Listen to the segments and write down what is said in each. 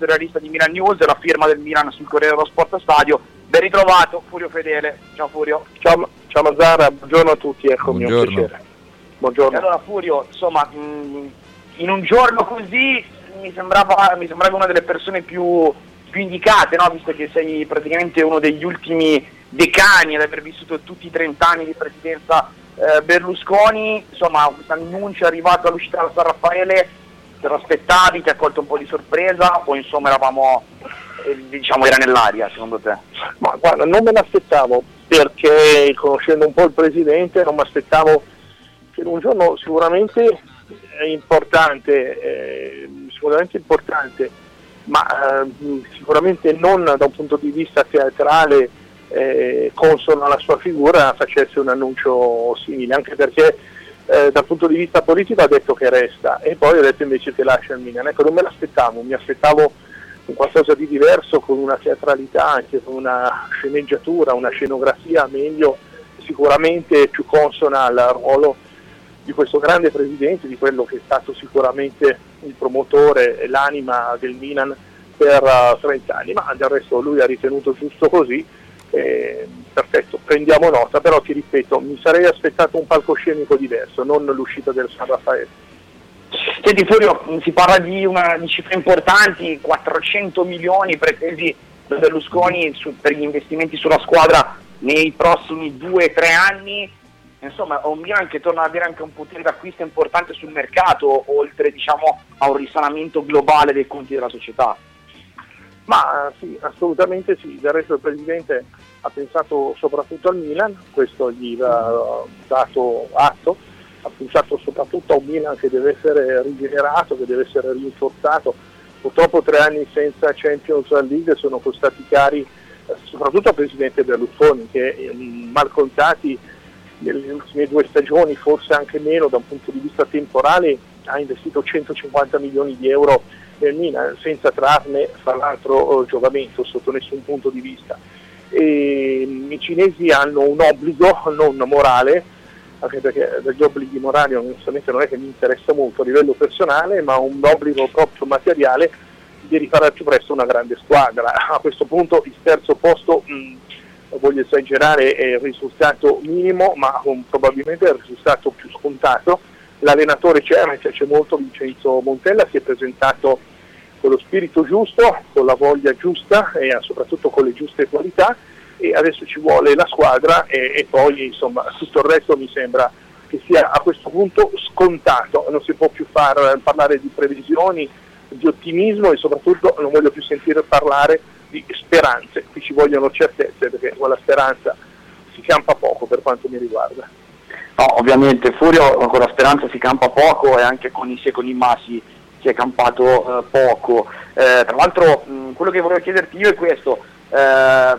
della lista di Milan News, la firma del Milan sul Corriere dello Sport Stadio. Ben ritrovato Furio Fedele. Ciao Furio. Ciao, ciao Mazzara, buongiorno a tutti, eccomi, un piacere. Buongiorno. E allora Furio, insomma, mh, in un giorno così mi sembrava, mi sembrava una delle persone più, più indicate, no? visto che sei praticamente uno degli ultimi decani ad aver vissuto tutti i 30 anni di presidenza eh, Berlusconi, insomma questo annuncio è arrivato all'uscita da San Raffaele, te lo aspettavi, ti ha colto un po' di sorpresa o insomma eravamo, eh, diciamo era nell'aria secondo te? Ma guarda, non me l'aspettavo perché conoscendo un po' il Presidente non mi aspettavo che un giorno sicuramente importante, eh, sicuramente importante, ma eh, sicuramente non da un punto di vista teatrale eh, consono alla sua figura facesse un annuncio simile, anche perché eh, dal punto di vista politico ha detto che resta e poi ha detto invece che lascia il Milan. Ecco, non me l'aspettavo, mi aspettavo un qualcosa di diverso con una teatralità, anche con una sceneggiatura, una scenografia meglio, sicuramente più consona al ruolo di questo grande presidente, di quello che è stato sicuramente il promotore e l'anima del Milan per uh, eh, 30 anni, ma del resto lui ha ritenuto giusto così eh, perfetto, prendiamo nota, però ti ripeto, mi sarei aspettato un palcoscenico diverso, non l'uscita del San Raffaele. Senti Furio, si parla di, una, di cifre importanti, 400 milioni pretesi da Berlusconi su, per gli investimenti sulla squadra nei prossimi 2-3 anni, insomma un Milan che torna ad avere anche un potere d'acquisto importante sul mercato, oltre diciamo, a un risanamento globale dei conti della società. Ma sì, assolutamente sì, del resto il Presidente ha pensato soprattutto al Milan, questo gli va dato atto, ha pensato soprattutto a un Milan che deve essere rigenerato, che deve essere rinforzato. Purtroppo tre anni senza Champions League sono costati cari eh, soprattutto al Presidente Berlusconi che mal contati nelle ultime due stagioni, forse anche meno da un punto di vista temporale, ha investito 150 milioni di euro del Milan senza trarne fra l'altro giocamento sotto nessun punto di vista. E, mm, I cinesi hanno un obbligo non morale, anche perché degli obblighi morali onestamente non è che mi interessa molto a livello personale, ma un obbligo proprio materiale di rifare al più presto una grande squadra. A questo punto il terzo posto, mh, mm, voglio esagerare, è il risultato minimo, ma um, probabilmente è il risultato più scontato l'allenatore c'è, ma c'è molto, Vincenzo Montella si è presentato con lo spirito giusto, con la voglia giusta e soprattutto con le giuste qualità. E adesso ci vuole la squadra e, e poi insomma tutto il resto mi sembra che sia a questo punto scontato, non si può più far, parlare di previsioni, di ottimismo e soprattutto non voglio più sentire parlare di speranze, qui ci vogliono certezze perché con la speranza si campa poco per quanto mi riguarda. No, ovviamente Furio con la speranza si campa poco e anche con i secoli massi si è campato eh, poco. Eh, tra l'altro mh, quello che volevo chiederti io è questo, eh,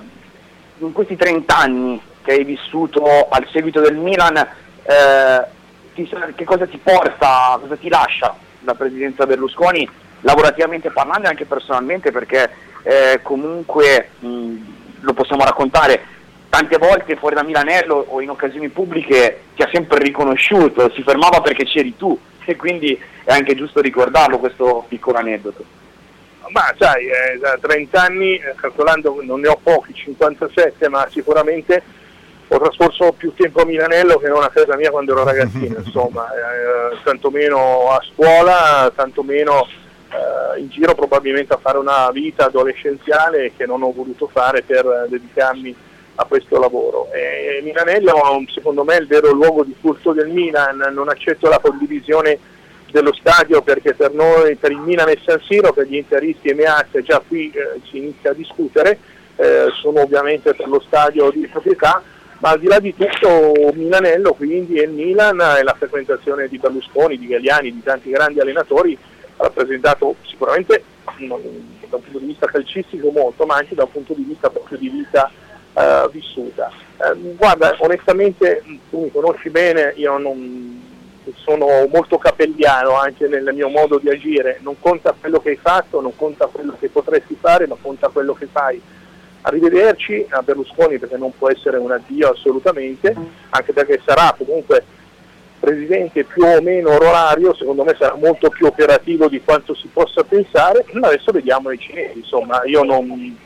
in questi 30 anni che hai vissuto al seguito del Milan, eh, ti, che cosa ti porta, cosa ti lascia la presidenza Berlusconi, lavorativamente parlando e anche personalmente, perché eh, comunque mh, lo possiamo raccontare, tante volte fuori da Milanello o in occasioni pubbliche ti ha sempre riconosciuto, si fermava perché c'eri tu e quindi è anche giusto ricordarlo questo piccolo aneddoto. Ma sai, eh, da 30 anni, eh, calcolando non ne ho pochi, 57, ma sicuramente ho trascorso più tempo a Milanello che non a casa mia quando ero ragazzino, insomma, eh, tantomeno a scuola, tantomeno eh, in giro probabilmente a fare una vita adolescenziale che non ho voluto fare per dedicarmi a questo lavoro. E Milanello secondo me è il vero luogo di furto del Milan, non accetto la condivisione dello stadio perché per noi, per il Milan e San Siro, per gli interisti e Meazza già qui eh, si inizia a discutere, eh, sono ovviamente per lo stadio di proprietà, ma al di là di tutto Milanello quindi e il Milan e la frequentazione di Berlusconi, di Galliani, di tanti grandi allenatori ha rappresentato sicuramente da un punto di vista calcistico molto, ma anche da un punto di vista proprio di vita uh, vissuta. Uh, guarda, onestamente tu mi conosci bene, io non, sono molto capelliano anche nel mio modo di agire, non conta quello che hai fatto, non conta quello che potresti fare, ma conta quello che fai. Arrivederci a Berlusconi perché non può essere un addio assolutamente, anche perché sarà comunque presidente più o meno onorario, secondo me sarà molto più operativo di quanto si possa pensare, adesso vediamo i cinesi, insomma io non,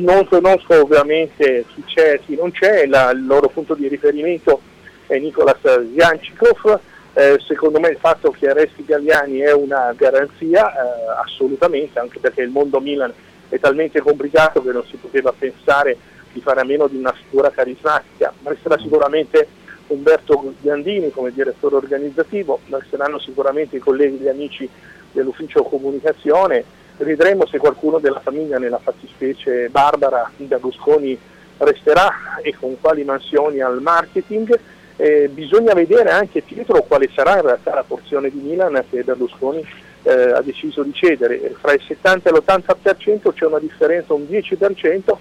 non conosco ovviamente chi c'è e chi non c'è, la, il loro punto di riferimento è Nicolas Zianchikov, eh, secondo me il fatto che arresti Galliani è una garanzia, eh, assolutamente, anche perché il mondo Milan è talmente complicato che non si poteva pensare di fare a meno di una figura carismatica, ma resterà sicuramente Umberto Gandini come direttore organizzativo, resteranno sicuramente i colleghi e gli amici dell'ufficio comunicazione, vedremo se qualcuno della famiglia, nella fattispecie Barbara Berlusconi, resterà e con quali mansioni al marketing. Eh, bisogna vedere anche Pietro quale sarà in realtà la porzione di Milan che Berlusconi eh, ha deciso di cedere. Fra il 70 e l'80% c'è una differenza, un 10%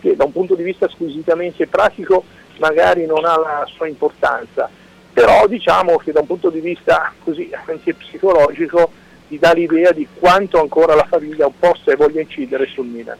che da un punto di vista squisitamente pratico magari non ha la sua importanza, però diciamo che da un punto di vista così anche psicologico ti dà l'idea di quanto ancora la famiglia possa e voglia incidere sul Milan.